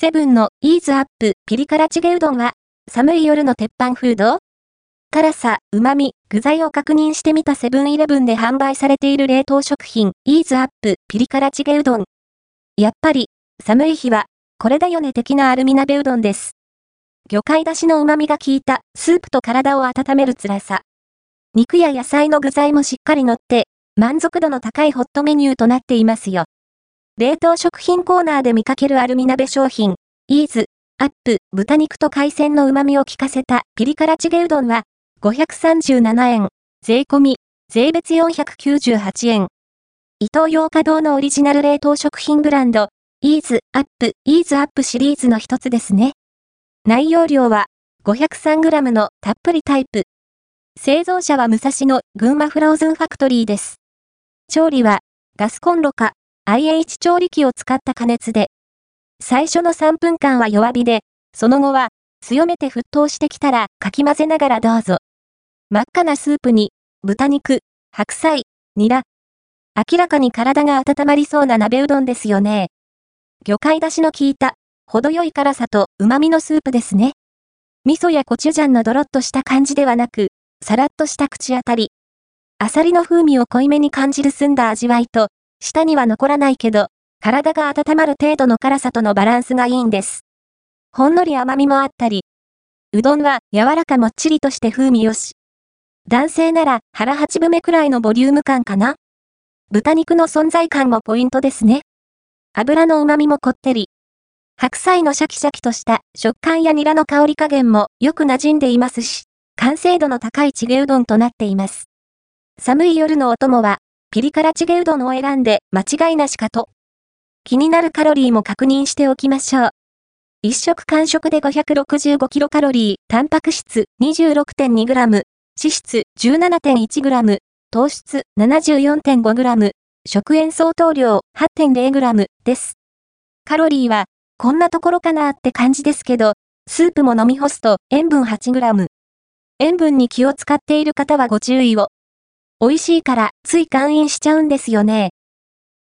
セブンのイーズアップピリ辛チゲうどんは、寒い夜の鉄板フード？辛さ、旨味、具材を確認してみたセブンイレブンで販売されている冷凍食品、イーズアップピリ辛チゲうどん。やっぱり、寒い日は、これだよね的なアルミ鍋うどんです。魚介だしの旨味が効いたスープと体を温める辛さ。肉や野菜の具材もしっかり乗って、満足度の高いホットメニューとなっていますよ。冷凍食品コーナーで見かけるアルミ鍋商品、イーズ、アップ、豚肉と海鮮の旨味を効かせたピリ辛チゲうどんは、537円、税込み、税別498円。イトーヨーカ堂のオリジナル冷凍食品ブランド、イーズ、アップ、イーズアップシリーズの一つですね。内容量は 503g のたっぷりタイプ。製造者は武蔵野群馬フローズンファクトリーです。調理はガスコンロか IH 調理器を使った加熱で、最初の3分間は弱火で、その後は強めて沸騰してきたらかき混ぜながらどうぞ。真っ赤なスープに豚肉、白菜、ニラ。明らかに体が温まりそうな鍋うどんですよね。魚介だしの効いた、程よい辛さと旨味のスープですね。味噌やコチュジャンのドロッとした感じではなく、さらっとした口当たり。アサリの風味を濃いめに感じる澄んだ味わいと、舌には残らないけど、体が温まる程度の辛さとのバランスがいいんです。ほんのり甘みもあったり、うどんは柔らかもっちりとして風味よし。男性なら腹八分目くらいのボリューム感かな豚肉の存在感もポイントですね。油の旨味もこってり。白菜のシャキシャキとした食感やニラの香り加減もよく馴染んでいますし、完成度の高いチゲうどんとなっています。寒い夜のお供はピリ辛チゲうどんを選んで間違いなしかと。気になるカロリーも確認しておきましょう。一食間食で565キロカロリー、タンパク質 26.2g、脂質 17.1g、糖質 74.5g、食塩相当量 8.0g です。カロリーは、こんなところかなって感じですけど、スープも飲み干すと塩分 8g。塩分に気を使っている方はご注意を。美味しいからつい感飲しちゃうんですよね。